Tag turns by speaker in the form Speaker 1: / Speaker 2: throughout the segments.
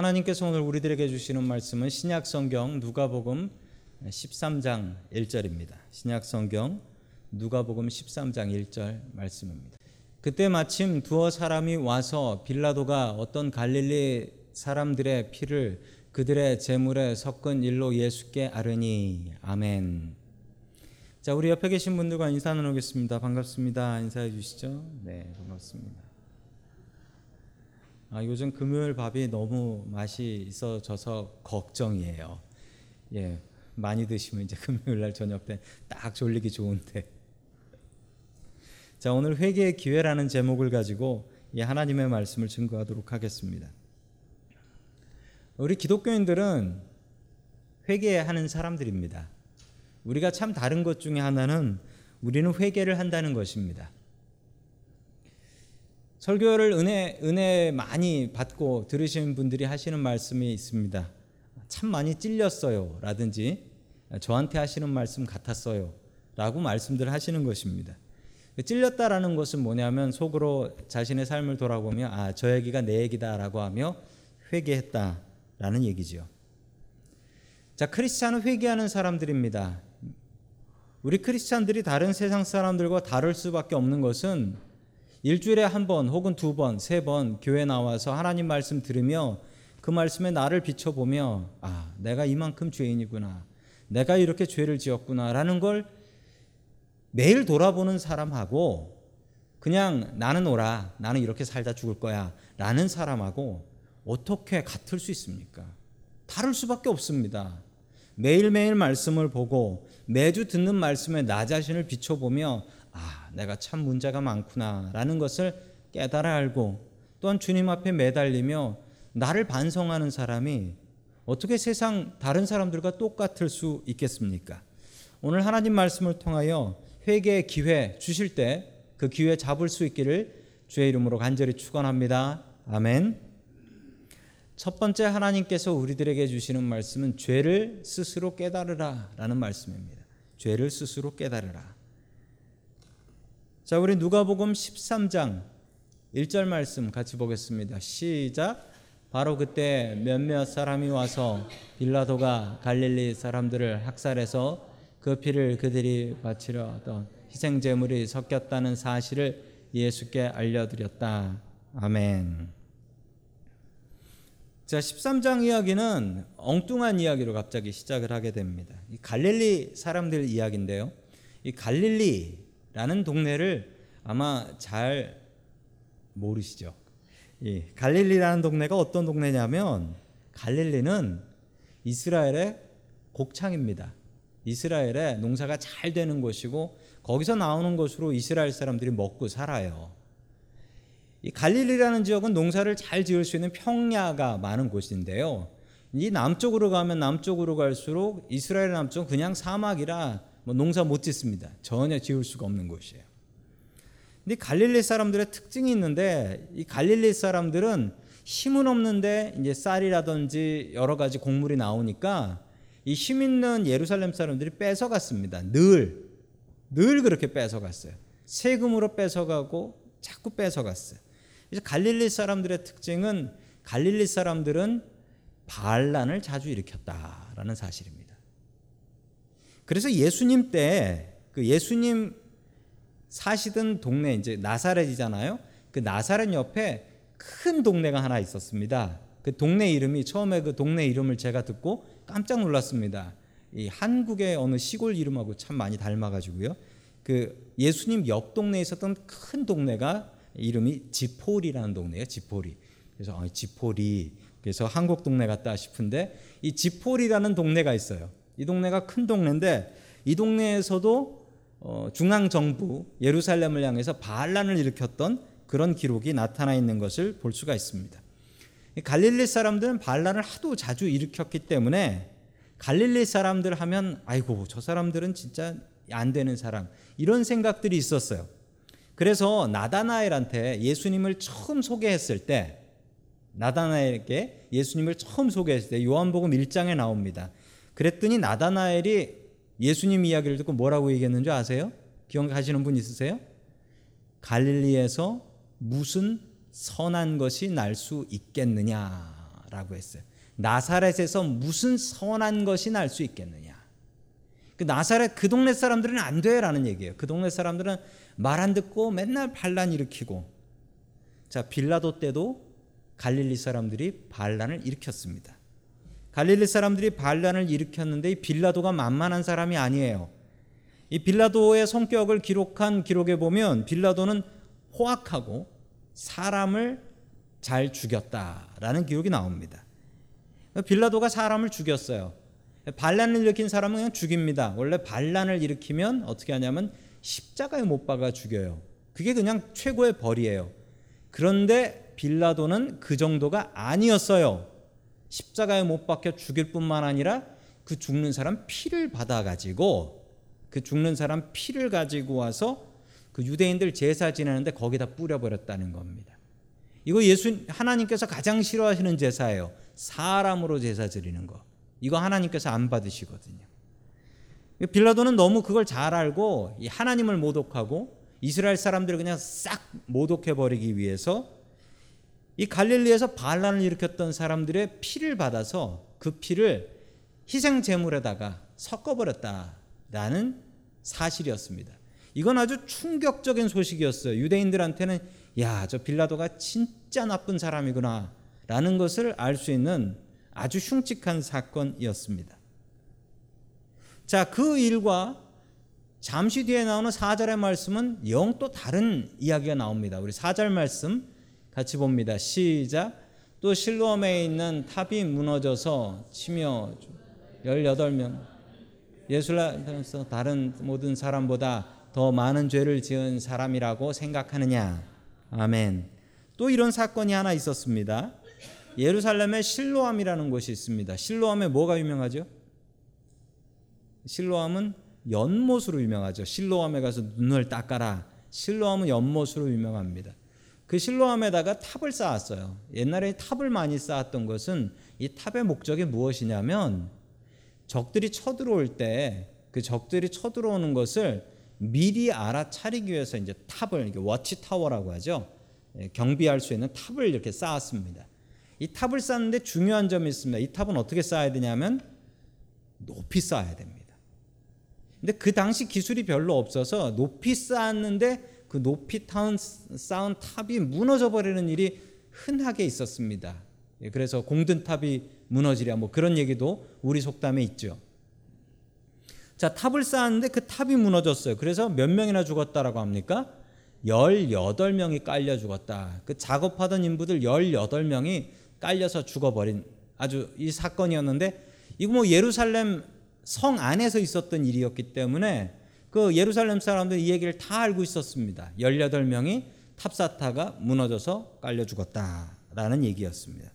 Speaker 1: 하나님께서 오늘 우리들에게 주시는 말씀은 신약 성경 누가복음 13장 1절입니다. 신약 성경 누가복음 13장 1절 말씀입니다. 그때 마침 두어 사람이 와서 빌라도가 어떤 갈릴리 사람들의 피를 그들의 재물에 섞은 일로 예수께 아르니 아멘. 자, 우리 옆에 계신 분들과 인사 나누겠습니다. 반갑습니다. 인사해 주시죠. 네, 반갑습니다. 아, 요즘 금요일 밥이 너무 맛이 있어져서 걱정이에요. 예, 많이 드시면 이제 금요일 날 저녁 때 딱 졸리기 좋은데. 자, 오늘 회개의 기회라는 제목을 가지고 이 하나님의 말씀을 증거하도록 하겠습니다. 우리 기독교인들은 회개하는 사람들입니다. 우리가 참 다른 것 중에 하나는 우리는 회개를 한다는 것입니다. 설교를 은혜 은혜 많이 받고 들으시는 분들이 하시는 말씀이 있습니다. 참 많이 찔렸어요라든지 저한테 하시는 말씀 같았어요라고 말씀들 하시는 것입니다. 찔렸다라는 것은 뭐냐면 속으로 자신의 삶을 돌아보며 아, 저 얘기가 내 얘기다라고 하며 회개했다라는 얘기지요. 자, 크리스찬은 회개하는 사람들입니다. 우리 크리스찬들이 다른 세상 사람들과 다를 수밖에 없는 것은 일주일에 한 번 혹은 두 번, 세 번 교회 나와서 하나님 말씀 들으며 그 말씀에 나를 비춰보며 아, 내가 이만큼 죄인이구나. 내가 이렇게 죄를 지었구나라는 걸 매일 돌아보는 사람하고 그냥 나는 오라. 나는 이렇게 살다 죽을 거야. 라는 사람하고 어떻게 같을 수 있습니까? 다를 수밖에 없습니다. 매일매일 말씀을 보고 매주 듣는 말씀에 나 자신을 비춰보며 아, 내가 참 문제가 많구나라는 것을 깨달아 알고 또한 주님 앞에 매달리며 나를 반성하는 사람이 어떻게 세상 다른 사람들과 똑같을 수 있겠습니까? 오늘 하나님 말씀을 통하여 회개의 기회 주실 때 그 기회 잡을 수 있기를 주의 이름으로 간절히 축원합니다. 아멘. 첫 번째 하나님께서 우리들에게 주시는 말씀은 죄를 스스로 깨달으라라는 말씀입니다. 죄를 스스로 깨달으라. 자, 우리 누가복음 13장 1절 말씀 같이 보겠습니다. 시작. 바로 그때 몇몇 사람이 와서 빌라도가 갈릴리 사람들을 학살해서 그 피를 그들이 바치려 하던 희생 제물이 섞였다는 사실을 예수께 알려드렸다. 아멘. 자, 13장 이야기는 엉뚱한 이야기로 갑자기 시작을 하게 됩니다. 이 갈릴리 사람들 이야기인데요. 이 갈릴리 라는 동네를 아마 잘 모르시죠. 이 갈릴리라는 동네가 어떤 동네냐면 갈릴리는 이스라엘의 곡창입니다. 이스라엘의 농사가 잘 되는 곳이고 거기서 나오는 것으로 이스라엘 사람들이 먹고 살아요. 이 갈릴리라는 지역은 농사를 잘 지을 수 있는 평야가 많은 곳인데요. 이 남쪽으로 가면 남쪽으로 갈수록 이스라엘 남쪽은 그냥 사막이라 뭐 농사 못 짓습니다. 전혀 지을 수가 없는 곳이에요. 근데 갈릴리 사람들의 특징이 있는데 이 갈릴리 사람들은 힘은 없는데 이제 쌀이라든지 여러 가지 곡물이 나오니까 이 힘 있는 예루살렘 사람들이 뺏어갔습니다. 늘, 늘 그렇게 뺏어갔어요. 세금으로 뺏어가고 자꾸 뺏어갔어요. 그래서 갈릴리 사람들의 특징은 갈릴리 사람들은 반란을 자주 일으켰다라는 사실입니다. 그래서 예수님 때 그 예수님 사시던 동네 이제 나사렛이잖아요. 그 나사렛 옆에 큰 동네가 하나 있었습니다. 그 동네 이름이 처음에 그 동네 이름을 제가 듣고 깜짝 놀랐습니다. 이 한국의 어느 시골 이름하고 참 많이 닮아가지고요. 그 예수님 옆 동네에 있었던 큰 동네가 이름이 지포리라는 동네예요. 지포리. 그래서 아, 지포리. 그래서 한국 동네 같다 싶은데 이 지포리라는 동네가 있어요. 이 동네가 큰 동네인데 이 동네에서도 어, 중앙 정부 예루살렘을 향해서 반란을 일으켰던 그런 기록이 나타나 있는 것을 볼 수가 있습니다. 갈릴리 사람들은 반란을 하도 자주 일으켰기 때문에 갈릴리 사람들 하면 아이고 저 사람들은 진짜 안 되는 사람 이런 생각들이 있었어요. 그래서 나다나엘한테 예수님을 처음 소개했을 때 나다나엘에게 예수님을 처음 소개했을 때 요한복음 1장에 나옵니다. 그랬더니 나다나엘이 예수님 이야기를 듣고 뭐라고 얘기했는 줄 아세요? 기억하시는 분 있으세요? 갈릴리에서 무슨 선한 것이 날 수 있겠느냐라고 라고 했어요. 나사렛에서 무슨 선한 것이 날 수 있겠느냐. 그 나사렛 그 동네 사람들은 안 돼라는 얘기예요. 그 동네 사람들은 말 안 듣고 맨날 반란 일으키고 자 빌라도 때도 갈릴리 사람들이 반란을 일으켰습니다. 갈릴리 사람들이 반란을 일으켰는데 이 빌라도가 만만한 사람이 아니에요. 이 빌라도의 성격을 기록한 기록에 보면 빌라도는 호악하고 사람을 잘 죽였다라는 기록이 나옵니다. 빌라도가 사람을 죽였어요. 반란을 일으킨 사람은 그냥 죽입니다. 원래 반란을 일으키면 어떻게 하냐면 십자가에 못 박아 죽여요. 그게 그냥 최고의 벌이에요. 그런데 빌라도는 그 정도가 아니었어요. 십자가에 못 박혀 죽일 뿐만 아니라 그 죽는 사람 피를 받아 가지고 그 죽는 사람 피를 가지고 와서 그 유대인들 제사 지내는데 거기다 뿌려 버렸다는 겁니다. 이거 예수 하나님께서 가장 싫어하시는 제사예요. 사람으로 제사 드리는 거. 이거 하나님께서 안 받으시거든요. 빌라도는 너무 그걸 잘 알고 하나님을 모독하고 이스라엘 사람들을 그냥 싹 모독해 버리기 위해서 이 갈릴리에서 반란을 일으켰던 사람들의 피를 받아서 그 피를 희생 제물에다가 섞어 버렸다라는 사실이었습니다. 이건 아주 충격적인 소식이었어요. 유대인들한테는 야, 저 빌라도가 진짜 나쁜 사람이구나 라는 것을 알 수 있는 아주 흉측한 사건이었습니다. 자, 그 일과 잠시 뒤에 나오는 4절의 말씀은 영 또 다른 이야기가 나옵니다. 우리 4절 말씀 같이 봅니다. 시작. 또 실로암에 있는 탑이 무너져서 치며 18명 예술라에서 다른 모든 사람보다 더 많은 죄를 지은 사람이라고 생각하느냐. 아멘. 또 이런 사건이 하나 있었습니다. 예루살렘에 실로암이라는 곳이 있습니다. 실로암에 뭐가 유명하죠? 실로암은 연못으로 유명하죠. 실로암에 가서 눈을 닦아라. 실로암은 연못으로 유명합니다. 그 실로암에다가 탑을 쌓았어요. 옛날에 탑을 많이 쌓았던 것은 이 탑의 목적이 무엇이냐면 적들이 쳐들어올 때 그 적들이 쳐들어오는 것을 미리 알아차리기 위해서 이제 탑을 watch tower라고 하죠. 예, 경비할 수 있는 탑을 이렇게 쌓았습니다. 이 탑을 쌓는데 중요한 점이 있습니다. 이 탑은 어떻게 쌓아야 되냐면 높이 쌓아야 됩니다. 근데 그 당시 기술이 별로 없어서 높이 쌓았는데 그 높이 타운 쌓은 탑이 무너져 버리는 일이 흔하게 있었습니다. 예, 그래서 공든 탑이 무너지랴 뭐 그런 얘기도 우리 속담에 있죠. 자, 탑을 쌓았는데 그 탑이 무너졌어요. 그래서 몇 명이나 죽었다라고 합니까? 18명이 깔려 죽었다. 그 작업하던 인부들 18명이 깔려서 죽어버린 아주 이 사건이었는데 이거 뭐 예루살렘 성 안에서 있었던 일이었기 때문에 그 예루살렘 사람들 이 얘기를 다 알고 있었습니다. 18명이 탑사타가 무너져서 깔려 죽었다라는 얘기였습니다.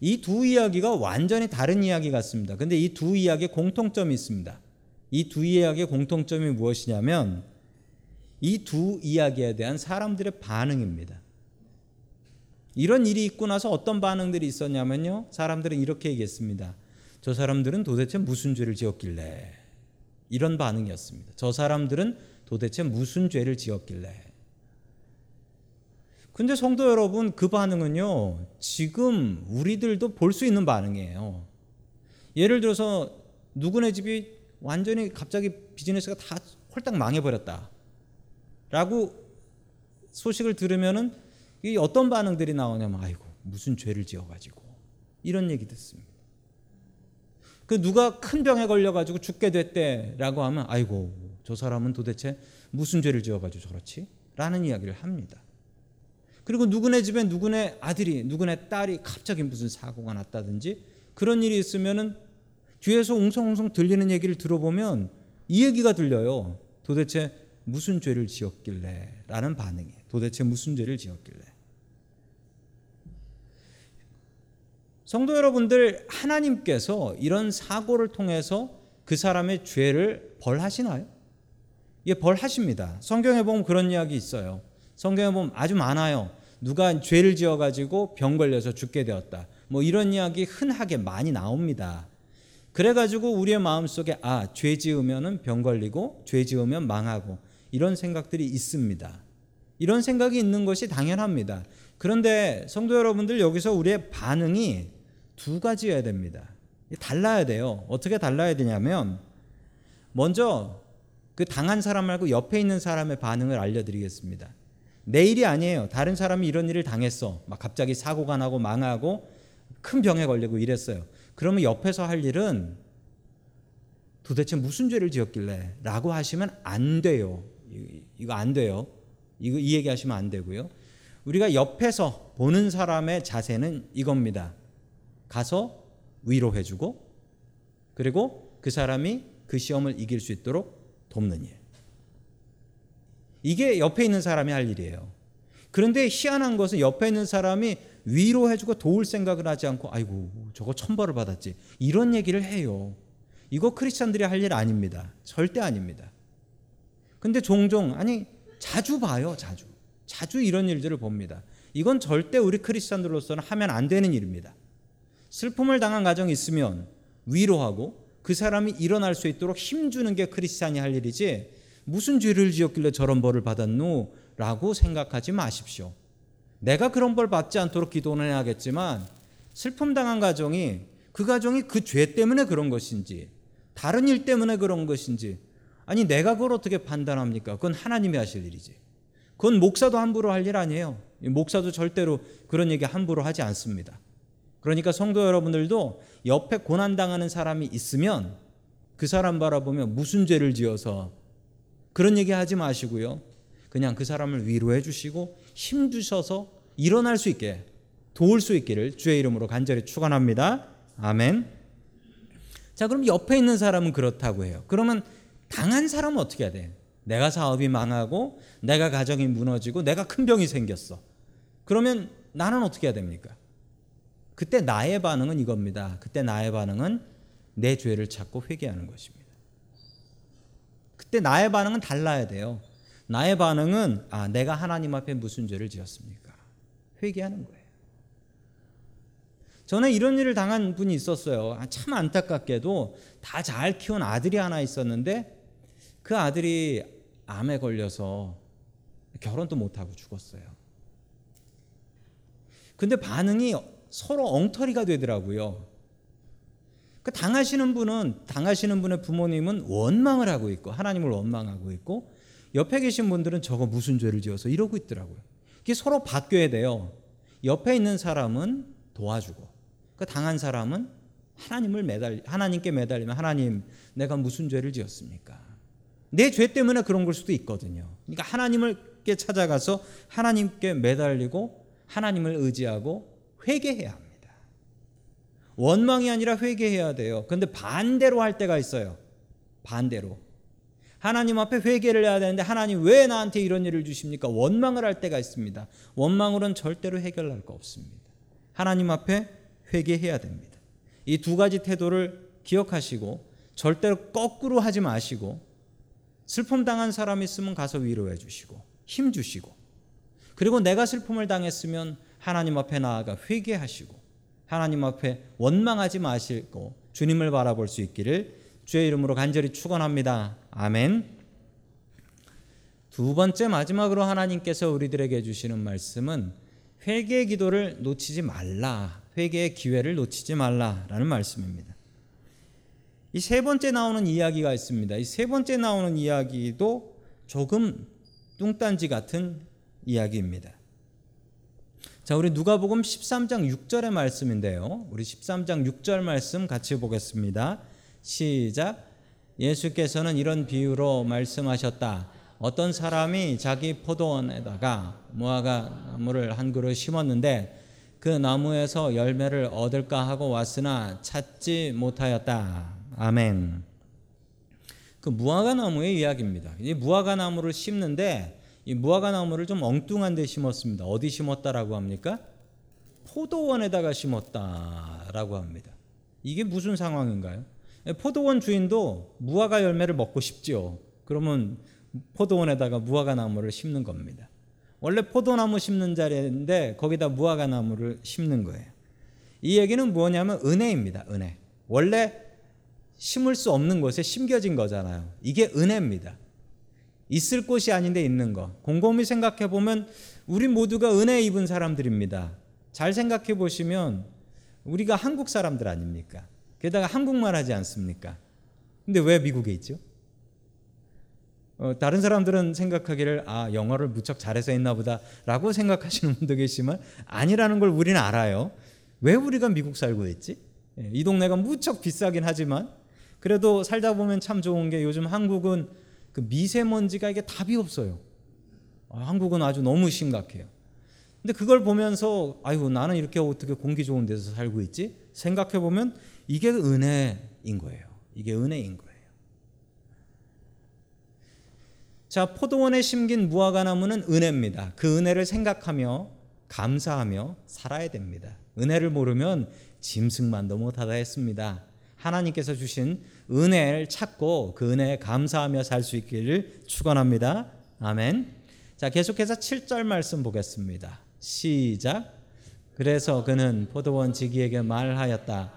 Speaker 1: 이 두 이야기가 완전히 다른 이야기 같습니다. 근데 이 두 이야기에 공통점이 있습니다. 이 두 이야기의 공통점이 무엇이냐면 이 두 이야기에 대한 사람들의 반응입니다. 이런 일이 있고 나서 어떤 반응들이 있었냐면요. 사람들은 이렇게 얘기했습니다. 저 사람들은 도대체 무슨 죄를 지었길래 이런 반응이었습니다. 저 사람들은 도대체 무슨 죄를 지었길래 근데 성도 여러분 그 반응은요. 지금 우리들도 볼 수 있는 반응이에요. 예를 들어서 누구네 집이 완전히 갑자기 비즈니스가 다 홀딱 망해버렸다. 라고 소식을 들으면은 이 어떤 반응들이 나오냐면 아이고 무슨 죄를 지어가지고 이런 얘기 듣습니다. 그 누가 큰 병에 걸려가지고 죽게 됐대라고 하면 아이고 저 사람은 도대체 무슨 죄를 지어가지고 저렇지? 라는 이야기를 합니다. 그리고 누구네 집에 누구네 아들이 누구네 딸이 갑자기 무슨 사고가 났다든지 그런 일이 있으면은 뒤에서 웅성웅성 들리는 얘기를 들어보면 이 얘기가 들려요. 도대체 무슨 죄를 지었길래 라는 반응이에요. 도대체 무슨 죄를 지었길래. 성도 여러분들 하나님께서 이런 사고를 통해서 그 사람의 죄를 벌하시나요? 예, 벌하십니다. 성경에 보면 그런 이야기 있어요. 성경에 보면 아주 많아요. 누가 죄를 지어 가지고 병 걸려서 죽게 되었다. 뭐 이런 이야기 흔하게 많이 나옵니다. 그래 가지고 우리의 마음속에 아, 죄 지으면은 병 걸리고 죄 지으면 망하고 이런 생각들이 있습니다. 이런 생각이 있는 것이 당연합니다. 그런데 성도 여러분들 여기서 우리의 반응이 두 가지여야 됩니다. 달라야 돼요. 어떻게 달라야 되냐면 먼저 그 당한 사람 말고 옆에 있는 사람의 반응을 알려드리겠습니다. 내 일이 아니에요. 다른 사람이 이런 일을 당했어. 막 갑자기 사고가 나고 망하고 큰 병에 걸리고 이랬어요. 그러면 옆에서 할 일은 도대체 무슨 죄를 지었길래 라고 하시면 안 돼요. 이거 안 돼요. 이거 이 얘기 하시면 안 되고요. 우리가 옆에서 보는 사람의 자세는 이겁니다. 가서 위로해 주고 그리고 그 사람이 그 시험을 이길 수 있도록 돕는 일. 이게 옆에 있는 사람이 할 일이에요. 그런데 희한한 것은 옆에 있는 사람이 위로해주고 도울 생각을 하지 않고 아이고 저거 천벌을 받았지 이런 얘기를 해요. 이거 크리스찬들이 할 일 아닙니다. 절대 아닙니다. 근데 종종 아니 자주 봐요. 자주. 자주 이런 일들을 봅니다. 이건 절대 우리 크리스찬들로서는 하면 안 되는 일입니다. 슬픔을 당한 가정이 있으면 위로하고 그 사람이 일어날 수 있도록 힘주는 게 크리스찬이 할 일이지 무슨 죄를 지었길래 저런 벌을 받았노? 라고 생각하지 마십시오. 내가 그런 벌 받지 않도록 기도는 해야겠지만 슬픔 당한 가정이 그 가정이 그 죄 때문에 그런 것인지 다른 일 때문에 그런 것인지 아니 내가 그걸 어떻게 판단합니까? 그건 하나님이 하실 일이지. 그건 목사도 함부로 할 일 아니에요. 목사도 절대로 그런 얘기 함부로 하지 않습니다. 그러니까 성도 여러분들도 옆에 고난당하는 사람이 있으면 그 사람 바라보며 무슨 죄를 지어서 그런 얘기 하지 마시고요. 그냥 그 사람을 위로해 주시고 힘 주셔서 일어날 수 있게 도울 수 있기를 주의 이름으로 간절히 축원합니다. 아멘. 자, 그럼 옆에 있는 사람은 그렇다고 해요. 그러면 당한 사람은 어떻게 해야 돼? 내가 사업이 망하고 내가 가정이 무너지고 내가 큰 병이 생겼어. 그러면 나는 어떻게 해야 됩니까? 그때 나의 반응은 이겁니다. 그때 나의 반응은 내 죄를 찾고 회개하는 것입니다. 그때 나의 반응은 달라야 돼요. 나의 반응은 아, 내가 하나님 앞에 무슨 죄를 지었습니까? 회개하는 거예요. 저는 이런 일을 당한 분이 있었어요. 아, 참 안타깝게도 다 잘 키운 아들이 하나 있었는데 그 아들이 암에 걸려서 결혼도 못하고 죽었어요. 근데 반응이 서로 엉터리가 되더라고요. 그 당하시는 분은 당하시는 분의 부모님은 원망을 하고 있고 하나님을 원망하고 있고 옆에 계신 분들은 저거 무슨 죄를 지어서 이러고 있더라고요. 이게 서로 바뀌어야 돼요. 옆에 있는 사람은 도와주고 그 당한 사람은 하나님을 매달 하나님께 매달리면 하나님 내가 무슨 죄를 지었습니까? 내 죄 때문에 그런 걸 수도 있거든요. 그러니까 하나님을께 찾아가서 하나님께 매달리고 하나님을 의지하고 회개해야 합니다. 원망이 아니라 회개해야 돼요. 근데 반대로 할 때가 있어요. 반대로. 하나님 앞에 회개를 해야 되는데 하나님 왜 나한테 이런 일을 주십니까? 원망을 할 때가 있습니다. 원망으로는 절대로 해결할 거 없습니다. 하나님 앞에 회개해야 됩니다. 이 두 가지 태도를 기억하시고 절대로 거꾸로 하지 마시고 슬픔 당한 사람 있으면 가서 위로해 주시고 힘 주시고 그리고 내가 슬픔을 당했으면 하나님 앞에 나아가 회개하시고 하나님 앞에 원망하지 마시고 주님을 바라볼 수 있기를 주의 이름으로 간절히 축원합니다. 아멘. 두 번째 마지막으로 하나님께서 우리들에게 주시는 말씀은 회개 기도를 놓치지 말라. 회개의 기회를 놓치지 말라라는 말씀입니다. 이 세 번째 나오는 이야기가 있습니다. 이 세 번째 나오는 이야기도 조금 뚱딴지 같은 이야기입니다. 자, 우리 누가복음 13장 6절의 말씀인데요. 우리 13장 6절 말씀 같이 보겠습니다. 시작. 예수께서는 이런 비유로 말씀하셨다. 어떤 사람이 자기 포도원에다가 무화과 나무를 한 그루 심었는데 그 나무에서 열매를 얻을까 하고 왔으나 찾지 못하였다. 아멘. 그 무화과 나무의 이야기입니다. 이 무화과 나무를 심는데 이 무화과 나무를 좀 엉뚱한 데 심었습니다. 어디 심었다라고 합니까? 포도원에다가 심었다라고 합니다. 이게 무슨 상황인가요? 포도원 주인도 무화과 열매를 먹고 싶지요. 그러면 포도원에다가 무화과 나무를 심는 겁니다. 원래 포도나무 심는 자리인데 거기다 무화과 나무를 심는 거예요. 이 얘기는 뭐냐면 은혜입니다. 은혜. 원래 심을 수 없는 곳에 심겨진 거잖아요. 이게 은혜입니다. 있을 곳이 아닌데 있는 거. 곰곰이 생각해 보면 우리 모두가 은혜 입은 사람들입니다. 잘 생각해 보시면 우리가 한국 사람들 아닙니까? 게다가 한국말 하지 않습니까? 근데 왜 미국에 있죠? 어, 다른 사람들은 생각하기를 아 영어를 무척 잘해서 있나 보다라고 생각하시는 분도 계시지만 아니라는 걸 우리는 알아요. 왜 우리가 미국 살고 있지? 예, 이 동네가 무척 비싸긴 하지만 그래도 살다 보면 참 좋은 게 요즘 한국은 그 미세먼지가 이게 답이 없어요. 아, 한국은 아주 너무 심각해요. 근데 그걸 보면서 아유 나는 이렇게 어떻게 공기 좋은 데서 살고 있지? 생각해 보면 이게 은혜인 거예요. 이게 은혜인 거예요. 자, 포도원에 심긴 무화과 나무는 은혜입니다. 그 은혜를 생각하며 감사하며 살아야 됩니다. 은혜를 모르면 짐승만도 못하다 했습니다. 하나님께서 주신 은혜를 찾고 그 은혜에 감사하며 살 수 있기를 축원합니다. 아멘. 자, 계속해서 7절 말씀 보겠습니다. 시작. 그래서 그는 포도원 지기에게 말하였다.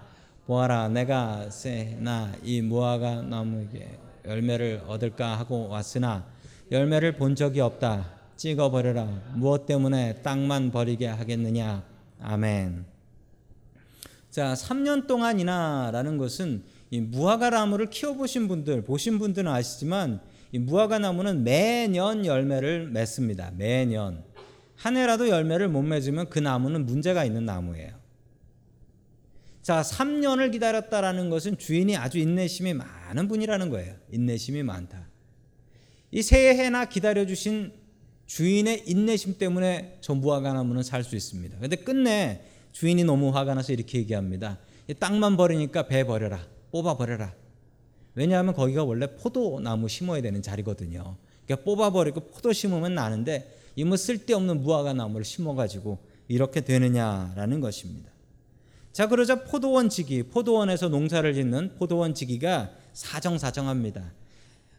Speaker 1: 보아라, 내가 새나 이 무화과 나무에게 열매를 얻을까 하고 왔으나 열매를 본 적이 없다. 찍어 버려라. 무엇 때문에 땅만 버리게 하겠느냐. 아멘. 자, 3년 동안이나라는 것은 이 무화과 나무를 키워보신 분들, 보신 분들은 아시지만 이 무화과 나무는 매년 열매를 맺습니다. 매년. 한 해라도 열매를 못 맺으면 그 나무는 문제가 있는 나무예요. 자, 3년을 기다렸다라는 것은 주인이 아주 인내심이 많은 분이라는 거예요. 인내심이 많다. 이 새해나 기다려주신 주인의 인내심 때문에 저 무화과 나무는 살 수 있습니다. 근데 끝내 주인이 너무 화가 나서 이렇게 얘기합니다. 땅만 버리니까 배 버려라. 뽑아 버려라. 왜냐하면 거기가 원래 포도나무 심어야 되는 자리거든요. 그러니까 뽑아 버리고 포도 심으면 나는데 이뭐 쓸데없는 무화과 나무를 심어 가지고 이렇게 되느냐라는 것입니다. 자, 그러자 포도원 지기, 포도원에서 농사를 짓는 포도원 지기가 사정사정합니다.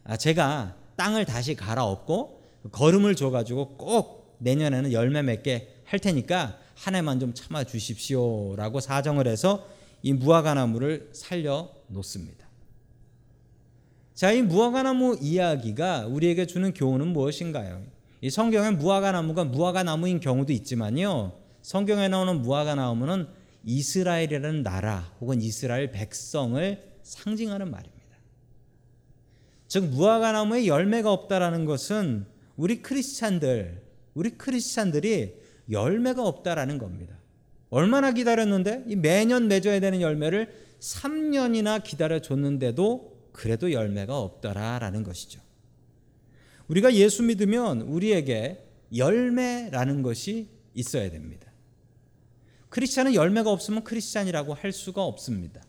Speaker 1: 아, 제가 땅을 다시 갈아엎고 거름을 줘가지고 꼭 내년에는 열매 맺게 할 테니까 한 해만 좀 참아 주십시오라고 사정을 해서 이 무화과 나무를 살려 놓습니다. 자, 이 무화과 나무 이야기가 우리에게 주는 교훈은 무엇인가요? 이 성경에 무화과 나무가 무화과 나무인 경우도 있지만요. 성경에 나오는 무화과 나무는 이스라엘이라는 나라 혹은 이스라엘 백성을 상징하는 말입니다. 즉 무화과 나무에 열매가 없다라는 것은 우리 크리스찬들, 우리 크리스찬들이 열매가 없다라는 겁니다. 얼마나 기다렸는데 이 매년 맺어야 되는 열매를 3년이나 기다려 줬는데도 그래도 열매가 없더라라는 것이죠. 우리가 예수 믿으면 우리에게 열매라는 것이 있어야 됩니다. 크리스찬은 열매가 없으면 크리스찬이라고 할 수가 없습니다.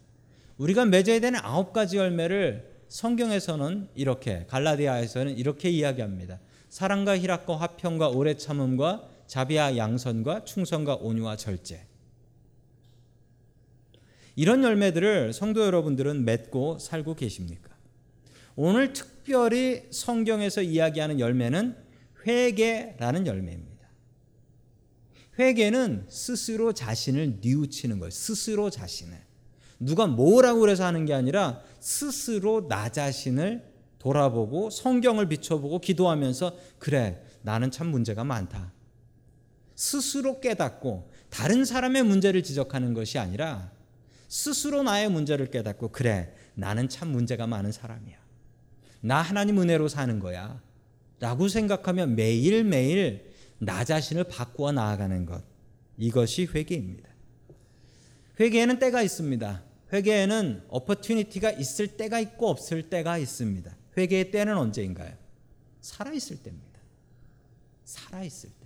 Speaker 1: 우리가 맺어야 되는 아홉 가지 열매를 성경에서는 이렇게 갈라디아에서는 이렇게 이야기합니다. 사랑과 희락과 화평과 오래 참음과 자비와 양선과 충성과 온유와 절제. 이런 열매들을 성도 여러분들은 맺고 살고 계십니까? 오늘 특별히 성경에서 이야기하는 열매는 회개라는 열매입니다. 회개는 스스로 자신을 뉘우치는 거예요. 스스로 자신을. 누가 뭐라고 그래서 하는 게 아니라 스스로 나 자신을 돌아보고 성경을 비춰보고 기도하면서 그래 나는 참 문제가 많다. 스스로 깨닫고 다른 사람의 문제를 지적하는 것이 아니라 스스로 나의 문제를 깨닫고 그래 나는 참 문제가 많은 사람이야. 나 하나님 은혜로 사는 거야. 라고 생각하며 매일매일 나 자신을 바꾸어 나아가는 것. 이것이 회개입니다. 회개에는 때가 있습니다. 회개에는 어퍼튜니티가 있을 때가 있고 없을 때가 있습니다. 회개의 때는 언제인가요? 살아있을 때입니다. 살아있을 때.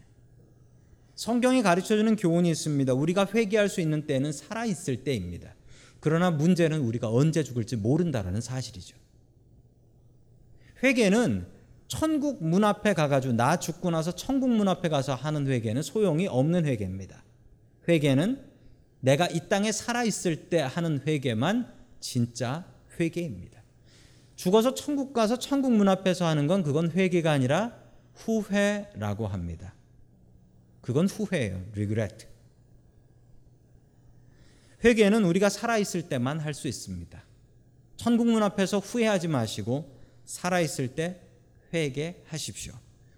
Speaker 1: 성경이 가르쳐 주는 교훈이 있습니다. 우리가 회개할 수 있는 때는 살아있을 때입니다. 그러나 문제는 우리가 언제 죽을지 모른다라는 사실이죠. 회개는 천국 문 앞에 가가지고 나 죽고 나서 천국 문 앞에 가서 하는 회개는 소용이 없는 회개입니다. 회개는 내가 이 땅에 살아 있을 때 하는 회개만 진짜 회개입니다. 죽어서 천국 가서 천국 문 앞에서 하는 건 그건 회개가 아니라 후회라고 합니다. 그건 후회예요. regret. 회개는 우리가 살아 있을 때만 할 수 있습니다. 천국 문 앞에서 후회하지 마시고 살아 있을 때 회개하십시오.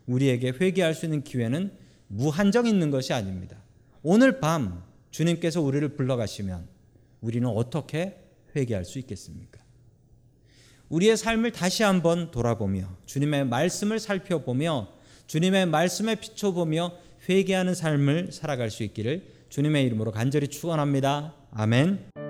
Speaker 1: 우리에게 회개할 수 있는 기회는 무한정 있는 것이 아닙니다. 오늘 밤 주님께서 우리를 불러가시면 우리는 어떻게 회개할 수 있겠습니까? 우리의 삶을 다시 한번 돌아보며 주님의 말씀을 살펴보며 주님의 말씀에 비춰보며 회개하는 삶을 살아갈 수 있기를 주님의 이름으로 간절히 축원합니다. 아멘.